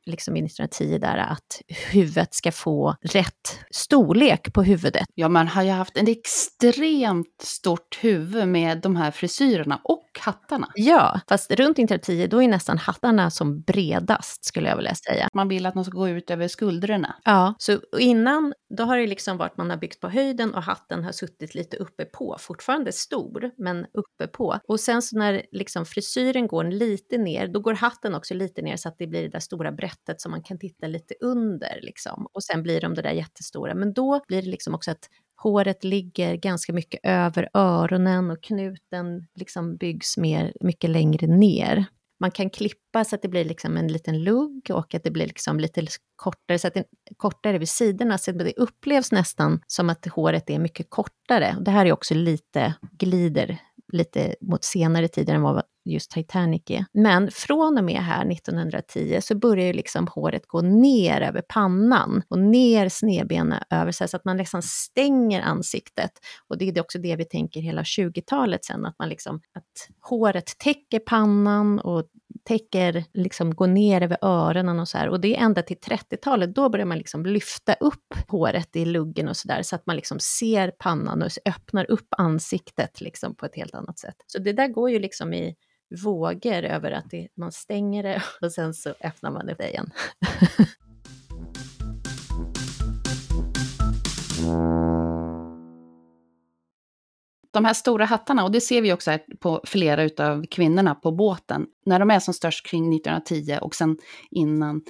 liksom i 1910 där att huvudet ska få rätt storlek på huvudet. Ja, man har ju haft en extremt stort huvud med de här frisyrerna och hattarna. Ja, fast runt 1910 då är nästan hattarna som bredast skulle jag vilja säga. Man vill att de ska gå ut över skuldrorna. Ja, så innan då har det liksom varit man har byggt på höjden och hatten har suttit lite uppe på, fortfarande stor, men uppe på. Och sen så när liksom frisyren går lite ner, då går hatten också lite ner så att det blir det där stora brettet som man kan titta lite under liksom. Och sen blir de det där jättestora. Men då blir det liksom också att håret ligger ganska mycket över öronen och knuten liksom byggs mer, mycket längre ner. Man kan klippa så att det blir liksom en liten lugg och att det blir liksom lite kortare, så att det är kortare vid sidorna, så det upplevs nästan som att håret är mycket kortare. Det här är också lite, glider lite mot senare tider än vad just Titanic är. Men från och med här 1910 så börjar ju liksom håret gå ner över pannan och ner snedbenen över sig så att man liksom stänger ansiktet. Och det är också det vi tänker hela 20-talet sen, att man liksom, att håret täcker pannan och täcker, liksom går ner över öronen och så här. Och det är ända till 30-talet, då börjar man liksom lyfta upp håret i luggen och så där, så att man liksom ser pannan och öppnar upp ansiktet liksom på ett helt annat sätt. Så det där går ju liksom i vågor över att det, man stänger det *laughs* och sen så öppnar man det igen. *laughs* de här stora hattarna, och det ser vi också på flera av kvinnorna på båten, när de är som störst kring 1910 och sen innan,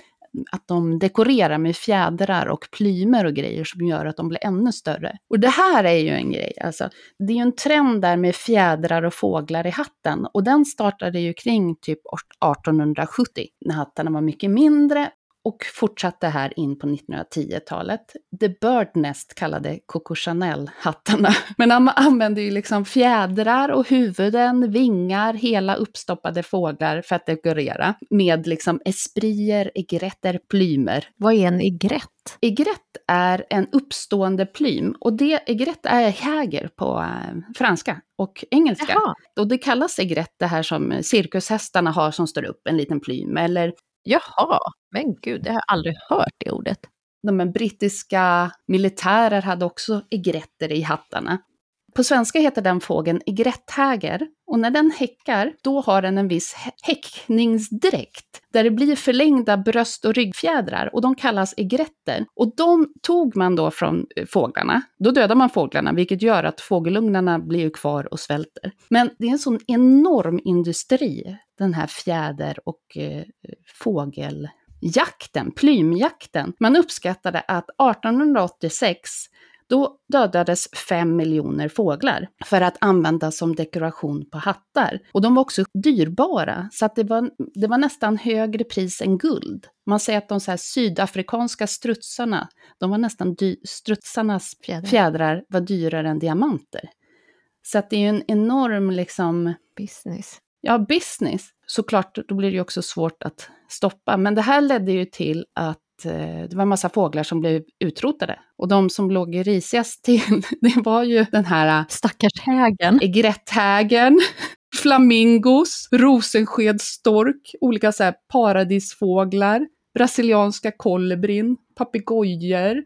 att de dekorerar med fjädrar och plymer och grejer som gör att de blir ännu större. Och det här är ju en grej, alltså. Det är ju en trend där med fjädrar och fåglar i hatten och den startade ju kring typ 1870 när hattarna var mycket mindre och fortsatte här in på 1910-talet. The Bird Nest kallade Coco Chanel-hattarna. *laughs* Men han använde ju liksom fjädrar och huvuden, vingar, hela uppstoppade fåglar för att dekorera. Med liksom esprier, egretter, plymer. Vad är en egrett? Egrett är en uppstående plym och det egrett är häger på äh, franska och engelska. Jaha. Och det kallas egrett det här som cirkushästarna har som står upp, en liten plym. Eller Jaha, men gud, det har jag aldrig hört det ordet. De brittiska militärer hade också egretter i hattarna. På svenska heter den fågeln egretthäger och när den häckar, då har den en viss häckningsdräkt där det blir förlängda bröst och ryggfjädrar och de kallas egretter. Och de tog man då från eh, fåglarna. Då dödar man fåglarna, vilket gör att fågelugnarna blir kvar och svälter. Men det är en sån enorm industri, den här fjäder och eh, fågeljakten, plymjakten. Man uppskattade att 1886 då dödades fem miljoner fåglar för att användas som dekoration på hattar. Och de var också dyrbara, så att det, var, det var nästan högre pris än guld. Man säger att de så sydafrikanska strutsarna, de var nästan dy, strutsarnas fjädrar. fjädrar var dyrare än diamanter. Så att det är ju en enorm liksom... Business. Ja, business. Såklart, då blir det ju också svårt att stoppa. Men det här ledde ju till att Eh, det var en massa fåglar som blev utrotade. Och de som låg risigast till, *laughs* det var ju den här... Eh, Stackars hägen. Egretthägen, *laughs* flamingos, rosenskedsstork, olika så paradisfåglar, brasilianska kolibrin, papegojor.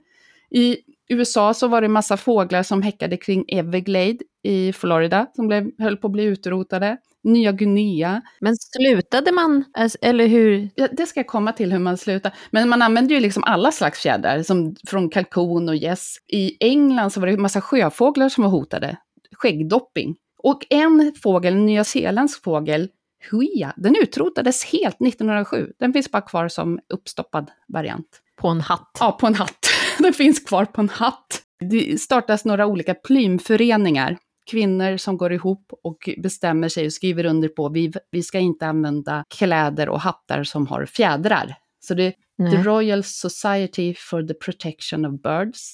I USA så var det en massa fåglar som häckade kring Everglade i Florida, som blev, höll på att bli utrotade. Nya Guinea. Men slutade man, alltså, eller hur? Ja, det ska jag komma till hur man slutar. Men man använde ju liksom alla slags fjädrar, som från kalkon och gäss. I England så var det en massa sjöfåglar som var hotade. Skäggdopping. Och en fågel, en nyzeeländsk fågel, huia, den utrotades helt 1907. Den finns bara kvar som uppstoppad variant. På en hatt? Ja, på en hatt. *laughs* Den finns kvar på en hatt. Det startas några olika plymföreningar kvinnor som går ihop och bestämmer sig och skriver under på vi, vi ska inte använda kläder och hattar som har fjädrar. Så det är The Royal Society for the Protection of Birds.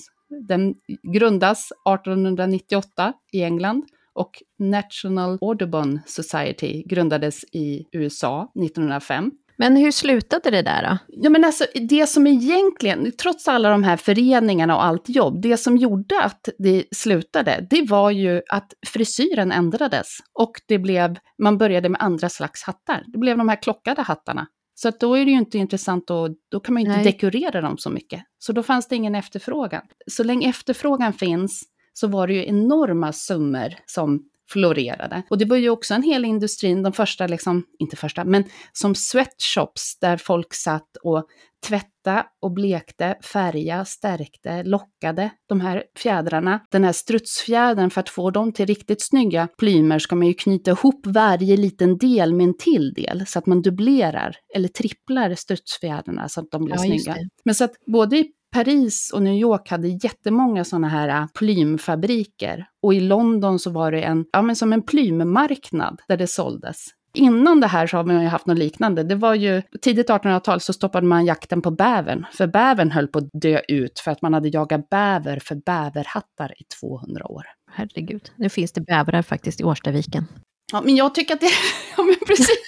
Den grundas 1898 i England och National Audubon Society grundades i USA 1905. Men hur slutade det där då? Ja, men alltså, det som egentligen, trots alla de här föreningarna och allt jobb, det som gjorde att det slutade, det var ju att frisyren ändrades. Och det blev, man började med andra slags hattar. Det blev de här klockade hattarna. Så att då är det ju inte intressant och då kan man ju inte Nej. dekorera dem så mycket. Så då fanns det ingen efterfrågan. Så länge efterfrågan finns så var det ju enorma summor som florerade. Och det var ju också en hel industri, de första, liksom, inte första, men som sweatshops där folk satt och tvätta och blekte, färga, stärkte, lockade de här fjädrarna. Den här strutsfjädern, för att få dem till riktigt snygga plymer ska man ju knyta ihop varje liten del med en till del så att man dubblerar eller tripplar strutsfjädrarna så att de blir ja, snygga. Men så att både i Paris och New York hade jättemånga sådana här äh, plymfabriker. Och i London så var det en, ja men som en plymmarknad där det såldes. Innan det här så har man ju haft något liknande. Det var ju tidigt 1800-tal så stoppade man jakten på bävern. För bävern höll på att dö ut för att man hade jagat bäver för bäverhattar i 200 år. Herregud, nu finns det bävrar faktiskt i Årstaviken. Ja, men jag tycker att det, *laughs* ja, men precis.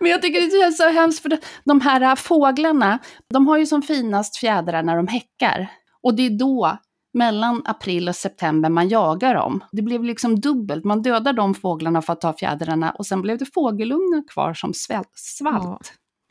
men jag tycker det är så hemskt för de här fåglarna, de har ju som finast fjädrar när de häckar. Och det är då, mellan april och september, man jagar dem. Det blev liksom dubbelt, man dödar de fåglarna för att ta fjädrarna och sen blev det fågelungar kvar som svalt. Ja.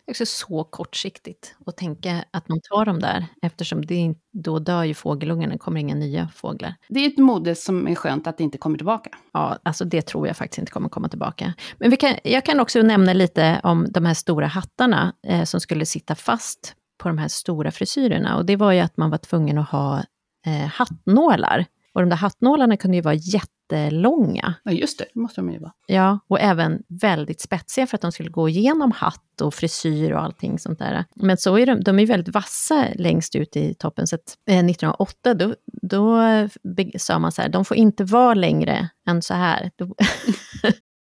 Det är också så kortsiktigt att tänka att man tar dem där, eftersom det, då dör ju fågelungarna, det kommer inga nya fåglar. Det är ett mode som är skönt att det inte kommer tillbaka. Ja, alltså det tror jag faktiskt inte kommer komma tillbaka. Men vi kan, jag kan också nämna lite om de här stora hattarna eh, som skulle sitta fast på de här stora frisyrerna. Och det var ju att man var tvungen att ha eh, hattnålar. Och de där hattnålarna kunde ju vara jätte jättelånga. Ja, just det, det måste de ju vara. Ja, och även väldigt spetsiga för att de skulle gå igenom hatt och frisyr och allting sånt där. Men så är de, de är väldigt vassa längst ut i toppen. Så att, eh, 1908, då, då sa man så här, de får inte vara längre än så här. *laughs*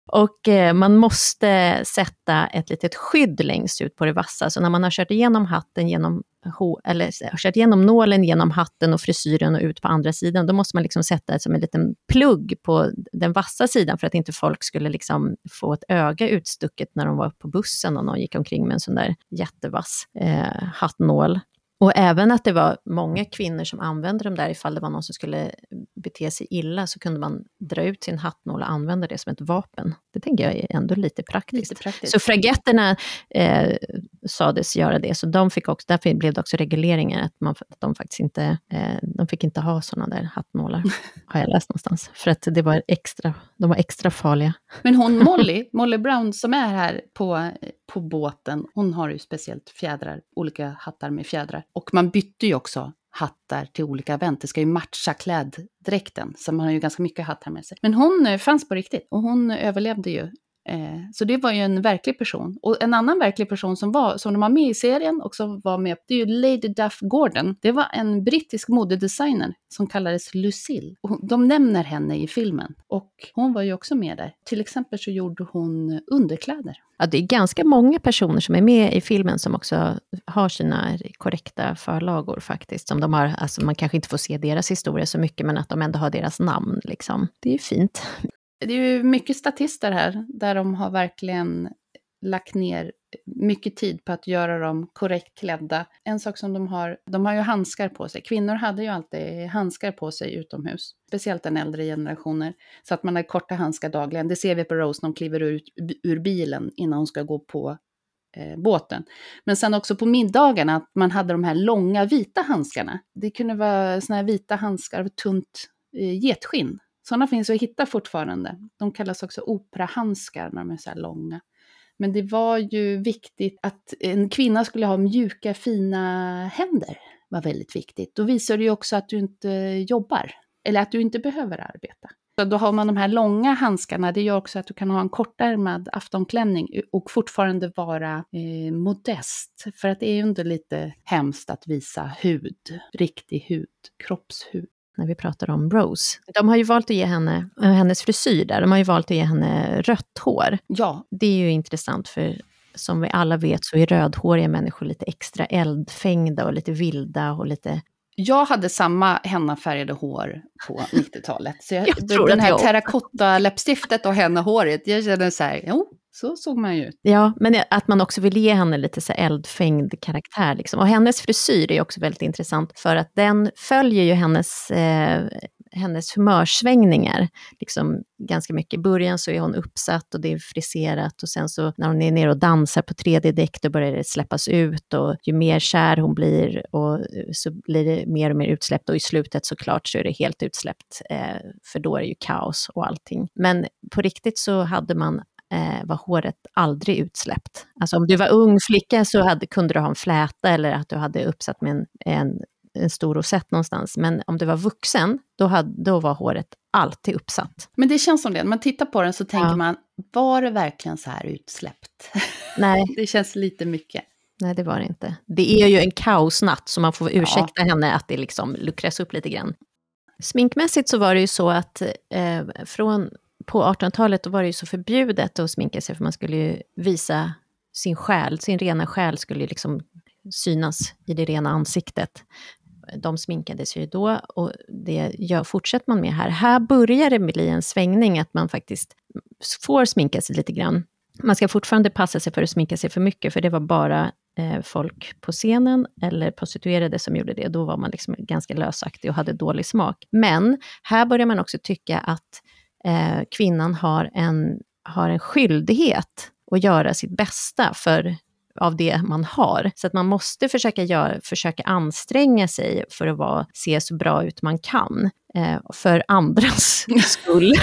Och eh, man måste sätta ett litet skydd längst ut på det vassa. Så när man har kört igenom hatten genom, eller eh, kört igenom nålen genom hatten och frisyren och ut på andra sidan, då måste man liksom sätta som en liten plugg på den vassa sidan för att inte folk skulle liksom få ett öga utstucket när de var på bussen och någon gick omkring med en sån där jättevass eh, hattnål. Och även att det var många kvinnor som använde dem där ifall det var någon som skulle bete sig illa så kunde man dra ut sin hattnål och använda det som ett vapen. Det tänker jag är ändå lite praktiskt. Lite praktiskt. Så fragetterna eh, sades göra det, så de fick också, därför blev det också regleringar att, man, att de faktiskt inte, eh, de fick inte ha sådana där hattnålar, *laughs* har jag läst någonstans. För att det var extra, de var extra farliga. Men hon *laughs* Molly, Molly Brown som är här på, på båten, hon har ju speciellt fjädrar, olika hattar med fjädrar. Och man bytte ju också hattar till olika event. Det ska ju matcha kläddräkten, så man har ju ganska mycket hattar med sig. Men hon eh, fanns på riktigt och hon överlevde ju Eh, så det var ju en verklig person. Och en annan verklig person som, var, som de var med i serien och som var med, det är ju Lady Duff Gordon. Det var en brittisk modedesigner som kallades Lucille. Och de nämner henne i filmen. Och hon var ju också med där. Till exempel så gjorde hon underkläder. Ja, det är ganska många personer som är med i filmen som också har sina korrekta förlagor faktiskt. Som de har, alltså man kanske inte får se deras historia så mycket, men att de ändå har deras namn. Liksom. Det är ju fint. Det är ju mycket statister här, där de har verkligen lagt ner mycket tid på att göra dem korrekt klädda. En sak som de har, de har ju handskar på sig. Kvinnor hade ju alltid handskar på sig utomhus, speciellt den äldre generationen. Så att man har korta handskar dagligen. Det ser vi på Rose när hon kliver ut ur bilen innan hon ska gå på eh, båten. Men sen också på middagarna, att man hade de här långa vita handskarna. Det kunde vara såna här vita handskar av tunt eh, getskinn sådana finns att hitta fortfarande. De kallas också operahandskar när de är så här långa. Men det var ju viktigt att en kvinna skulle ha mjuka, fina händer. var väldigt viktigt. Då visar det ju också att du inte jobbar, eller att du inte behöver arbeta. Så då har man de här långa handskarna, det gör också att du kan ha en kortärmad aftonklänning och fortfarande vara eh, modest. För att det är ju ändå lite hemskt att visa hud, riktig hud, kroppshud när vi pratar om Rose. De har ju valt att ge henne, eh, hennes frisyr där, de har ju valt att ge henne rött hår. Ja. Det är ju intressant för som vi alla vet så är rödhåriga människor lite extra eldfängda och lite vilda och lite jag hade samma hennafärgade hår på 90-talet. Så jag, jag den här terrakotta-läppstiftet och hennahåret, jag kände så här, jo, så såg man ju ut. Ja, men att man också vill ge henne lite så eldfängd karaktär. Liksom. Och hennes frisyr är också väldigt intressant, för att den följer ju hennes, eh, hennes humörsvängningar liksom, ganska mycket. I början så är hon uppsatt och det är friserat och sen så när hon är nere och dansar på 3D-däck då börjar det släppas ut och ju mer kär hon blir och eh, så blir det mer och mer utsläppt och i slutet såklart så är det helt utsläppt eh, för då är det ju kaos och allting. Men på riktigt så hade man var håret aldrig utsläppt. Alltså om du var ung flicka så hade, kunde du ha en fläta eller att du hade uppsatt med en, en, en stor rosett någonstans. Men om du var vuxen, då, hade, då var håret alltid uppsatt. Men det känns som det, när man tittar på den så tänker ja. man, var det verkligen så här utsläppt? *laughs* Nej. det känns lite mycket. Nej, det var det inte. Det är ju en kaosnatt, så man får ursäkta ja. henne att det liksom luckras upp lite grann. Sminkmässigt så var det ju så att eh, från på 1800-talet var det ju så förbjudet att sminka sig, för man skulle ju visa sin själ, sin rena själ skulle ju liksom synas i det rena ansiktet. de sminkade sig ju då och det gör, fortsätter man med här. Här börjar det bli en svängning, att man faktiskt får sminka sig lite grann. Man ska fortfarande passa sig för att sminka sig för mycket, för det var bara eh, folk på scenen eller prostituerade som gjorde det. Då var man liksom ganska lösaktig och hade dålig smak. Men här börjar man också tycka att eh, kvinnan har en, har en skyldighet att göra sitt bästa för av det man har. Så att man måste försöka, göra, försöka anstränga sig för att vara, se så bra ut man kan. Eh, för andras *laughs* skull.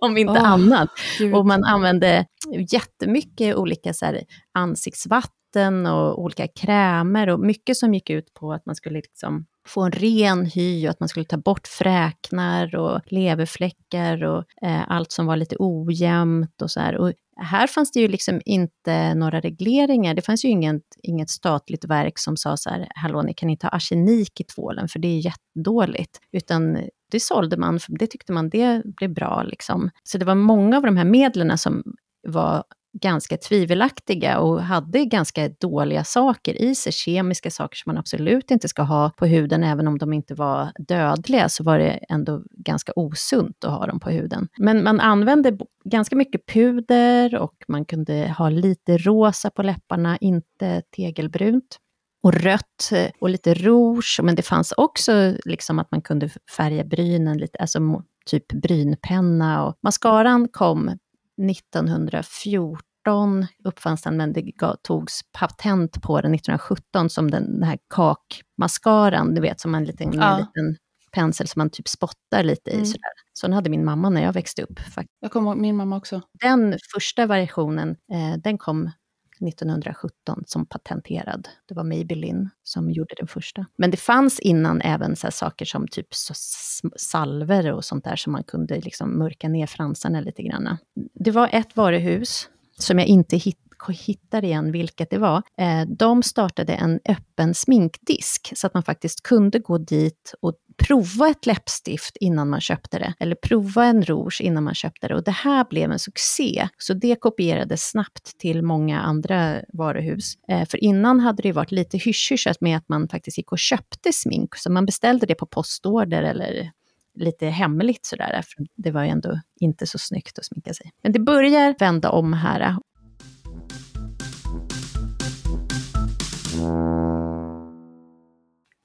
Om inte oh, annat. Gud. Och man använde jättemycket olika så här, ansiktsvatten och olika krämer och mycket som gick ut på att man skulle liksom få en ren hy och att man skulle ta bort fräknar och leverfläckar och eh, allt som var lite ojämnt och så här. Och här fanns det ju liksom inte några regleringar. Det fanns ju inget, inget statligt verk som sa så här, hallå, ni kan inte ha arsenik i tvålen, för det är jättedåligt. Utan det sålde man, för det tyckte man det blev bra. Liksom. Så det var många av de här medlen som var ganska tvivelaktiga och hade ganska dåliga saker i sig, kemiska saker som man absolut inte ska ha på huden, även om de inte var dödliga, så var det ändå ganska osunt att ha dem på huden. Men man använde ganska mycket puder och man kunde ha lite rosa på läpparna, inte tegelbrunt. Och rött eh, och lite rouge, men det fanns också liksom att man kunde färga brynen lite, alltså typ brynpenna. Och mascaran kom 1914 uppfanns den, men det togs patent på den 1917 som den, den här kakmascaran, du vet, som en liten, ja. en liten pensel som man typ spottar lite i. Mm. Sådär. Sån hade min mamma när jag växte upp. Faktiskt. Jag kommer min mamma också. Den första versionen, eh, den kom 1917 som patenterad. Det var Maybelline som gjorde den första. Men det fanns innan även så saker som typ salver och sånt där som man kunde liksom mörka ner fransarna lite grann. Det var ett varuhus som jag inte hittade hittar igen vilket det var. Eh, de startade en öppen sminkdisk så att man faktiskt kunde gå dit och prova ett läppstift innan man köpte det, eller prova en rouge innan man köpte det. Och det här blev en succé, så det kopierades snabbt till många andra varuhus. Eh, för innan hade det varit lite hysch med att man faktiskt gick och köpte smink, så man beställde det på postorder eller lite hemligt sådär, för det var ju ändå inte så snyggt att sminka sig. Men det börjar vända om här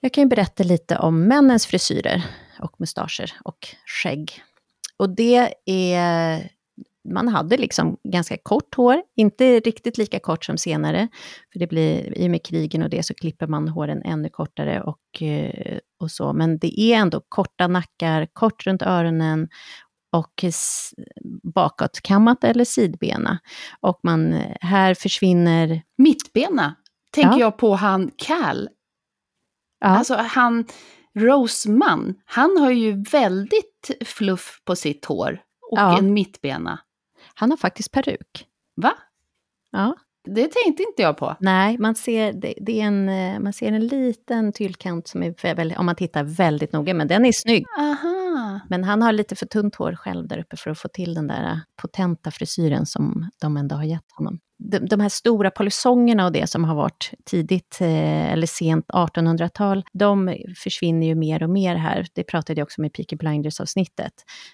Jag kan ju berätta lite om männens frisyrer och mustascher och skägg. Och det är... Man hade liksom ganska kort hår, inte riktigt lika kort som senare, för det blir, i och med krigen och det så klipper man håren ännu kortare och, eh, och så. Men det är ändå korta nackar, kort runt öronen och bakåtkammat eller sidbena. Och man, här försvinner... Mittbena tänker ja. jag på han Cal. Alltså han, Roseman, han har ju väldigt fluff på sitt hår och ja. en mittbena. Han har faktiskt peruk. Va? Ja. Det tänkte inte jag på. Nej, man ser, det, det är en, eh, man ser en liten tyllkant som är väldigt, om man tittar väldigt noga, men den är snygg. Aha. Men han har lite för tunt hår själv där uppe för att få till den där äh, potenta frisyren som de ändå har gett honom de, de här stora polisongerna och det som har varit tidigt eh, eller sent 1800-tal, de försvinner ju mer och mer här. Det pratade jag också om i Peaky Blinders-avsnittet.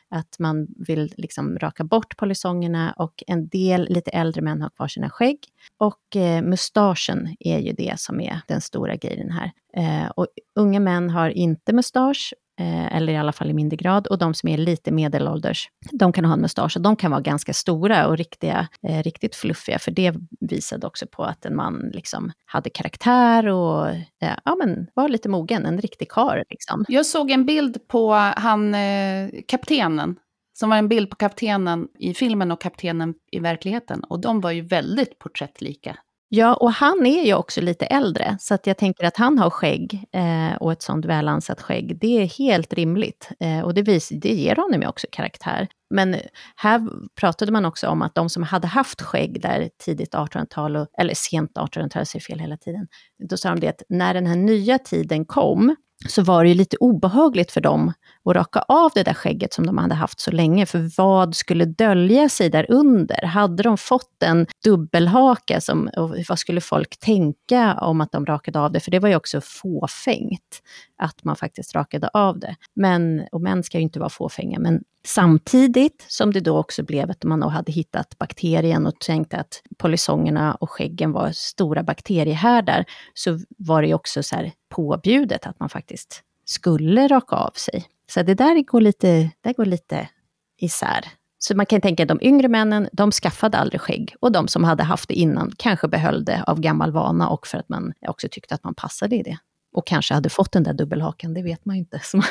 Att man vill liksom raka bort polisongerna och en del lite äldre män har kvar sina skägg. Och eh, mustaschen är ju det som är den stora grejen här. Eh, och unga män har inte mustasch, Eh, eller i alla fall i mindre grad. Och de som är lite medelålders, de kan ha en mustasch och de kan vara ganska stora och riktiga, eh, riktigt fluffiga, för det visade också på att en man liksom hade karaktär och eh, ja, men var lite mogen, en riktig karl. liksom. Jag såg en bild på han, eh, kaptenen, som var en bild på kaptenen i filmen och kaptenen i verkligheten. Och de var ju väldigt porträttlika. Ja, och han är ju också lite äldre, så att jag tänker att han har skägg eh, och ett sånt välansat skägg, det är helt rimligt. Eh, och det, vis, det ger honom ju också karaktär. Men här pratade man också om att de som hade haft skägg där tidigt 1800-tal, eller sent 1800-tal, jag säger fel hela tiden, då sa de det att när den här nya tiden kom, så var det ju lite obehagligt för dem att raka av det där skägget som de hade haft så länge, för vad skulle dölja sig där under? Hade de fått en dubbelhaka, som, vad skulle folk tänka om att de rakade av det? För det var ju också fåfängt, att man faktiskt rakade av det. Men, och män ska ju inte vara fåfänga, men samtidigt som det då också blev att man hade hittat bakterien och tänkte att polisongerna och skäggen var stora bakteriehärdar, så var det också så här påbjudet att man faktiskt skulle raka av sig. Så det där går lite, där går lite isär. Så man kan tänka att de yngre männen, de skaffade aldrig skägg. Och de som hade haft det innan kanske behöll det av gammal vana och för att man också tyckte att man passade i det. Och kanske hade fått den där dubbelhakan, det vet man ju inte, *laughs* som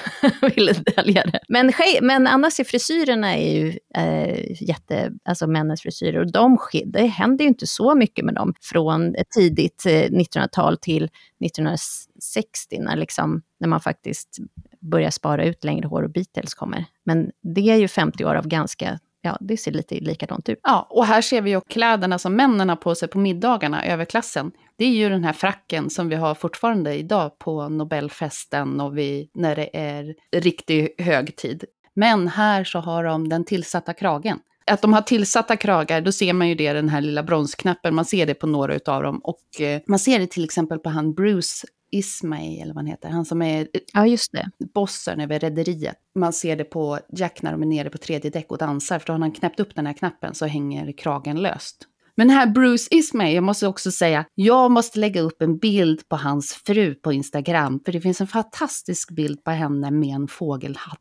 ville dölja det. Men, men annars är frisyrerna är ju eh, jätte, alltså männens frisyrer, och de, det händer ju inte så mycket med dem från tidigt eh, 1900-tal till 1960, när, liksom, när man faktiskt börjar spara ut längre hår och Beatles kommer. Men det är ju 50 år av ganska ja, det ser lite likadant ut. Ja, och här ser vi ju kläderna som männen har på sig på middagarna, överklassen. Det är ju den här fracken som vi har fortfarande idag på Nobelfesten och vi, när det är riktig högtid. Men här så har de den tillsatta kragen. Att de har tillsatta kragar, då ser man ju det, den här lilla bronsknappen, man ser det på några utav dem. Och eh, man ser det till exempel på han Bruce Ismay, eller vad han heter, han som är ja, just det. bossen över rederiet. Man ser det på Jack när de är nere på tredje däck och dansar, för då har han knäppt upp den här knappen så hänger kragen löst. Men här Bruce Ismay, jag måste också säga, jag måste lägga upp en bild på hans fru på Instagram, för det finns en fantastisk bild på henne med en fågelhatt.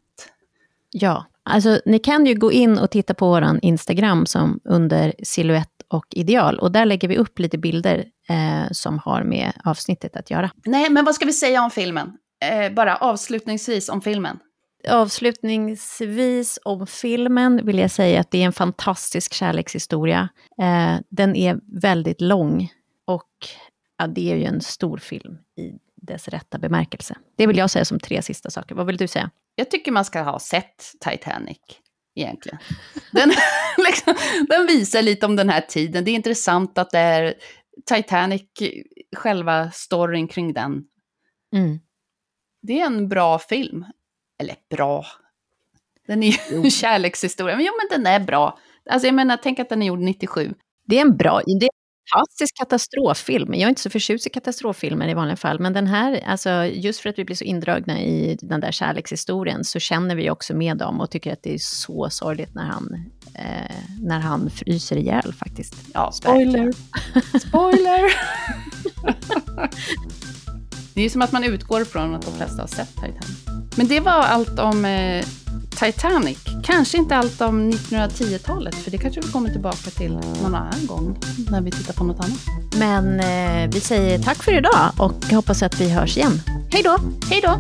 Ja, alltså ni kan ju gå in och titta på vår Instagram som under silhuett och ideal. Och där lägger vi upp lite bilder eh, som har med avsnittet att göra. Nej, men vad ska vi säga om filmen? Eh, bara avslutningsvis om filmen. Avslutningsvis om filmen vill jag säga att det är en fantastisk kärlekshistoria. Eh, den är väldigt lång och ja, det är ju en stor film i dess rätta bemärkelse. Det vill jag säga som tre sista saker. Vad vill du säga? Jag tycker man ska ha sett Titanic egentligen. Den, *laughs* liksom, den visar lite om den här tiden. Det är intressant att det är Titanic, själva storyn kring den. Mm. Det är en bra film. Eller bra. Den är ju *laughs* en kärlekshistoria. Men jo, men den är bra. Alltså jag menar, tänk att den är gjord 97. Det är en bra, det är fantastisk katastroffilm. Jag är inte så förtjust i katastroffilmer i vanliga fall, men den här, alltså, just för att vi blir så indragna i den där kärlekshistorien, så känner vi också med dem och tycker att det är så sorgligt när han, eh, när han fryser ihjäl faktiskt. Ja, spoiler! spoiler! *laughs* det är som att man utgår från att de flesta har sett Titanic. Men det var allt om eh, Titanic. Kanske inte allt om 1910-talet, för det kanske vi kommer tillbaka till någon annan gång när vi tittar på något annat. Men eh, vi säger tack för idag och hoppas att vi hörs igen. Hej då! Hej då!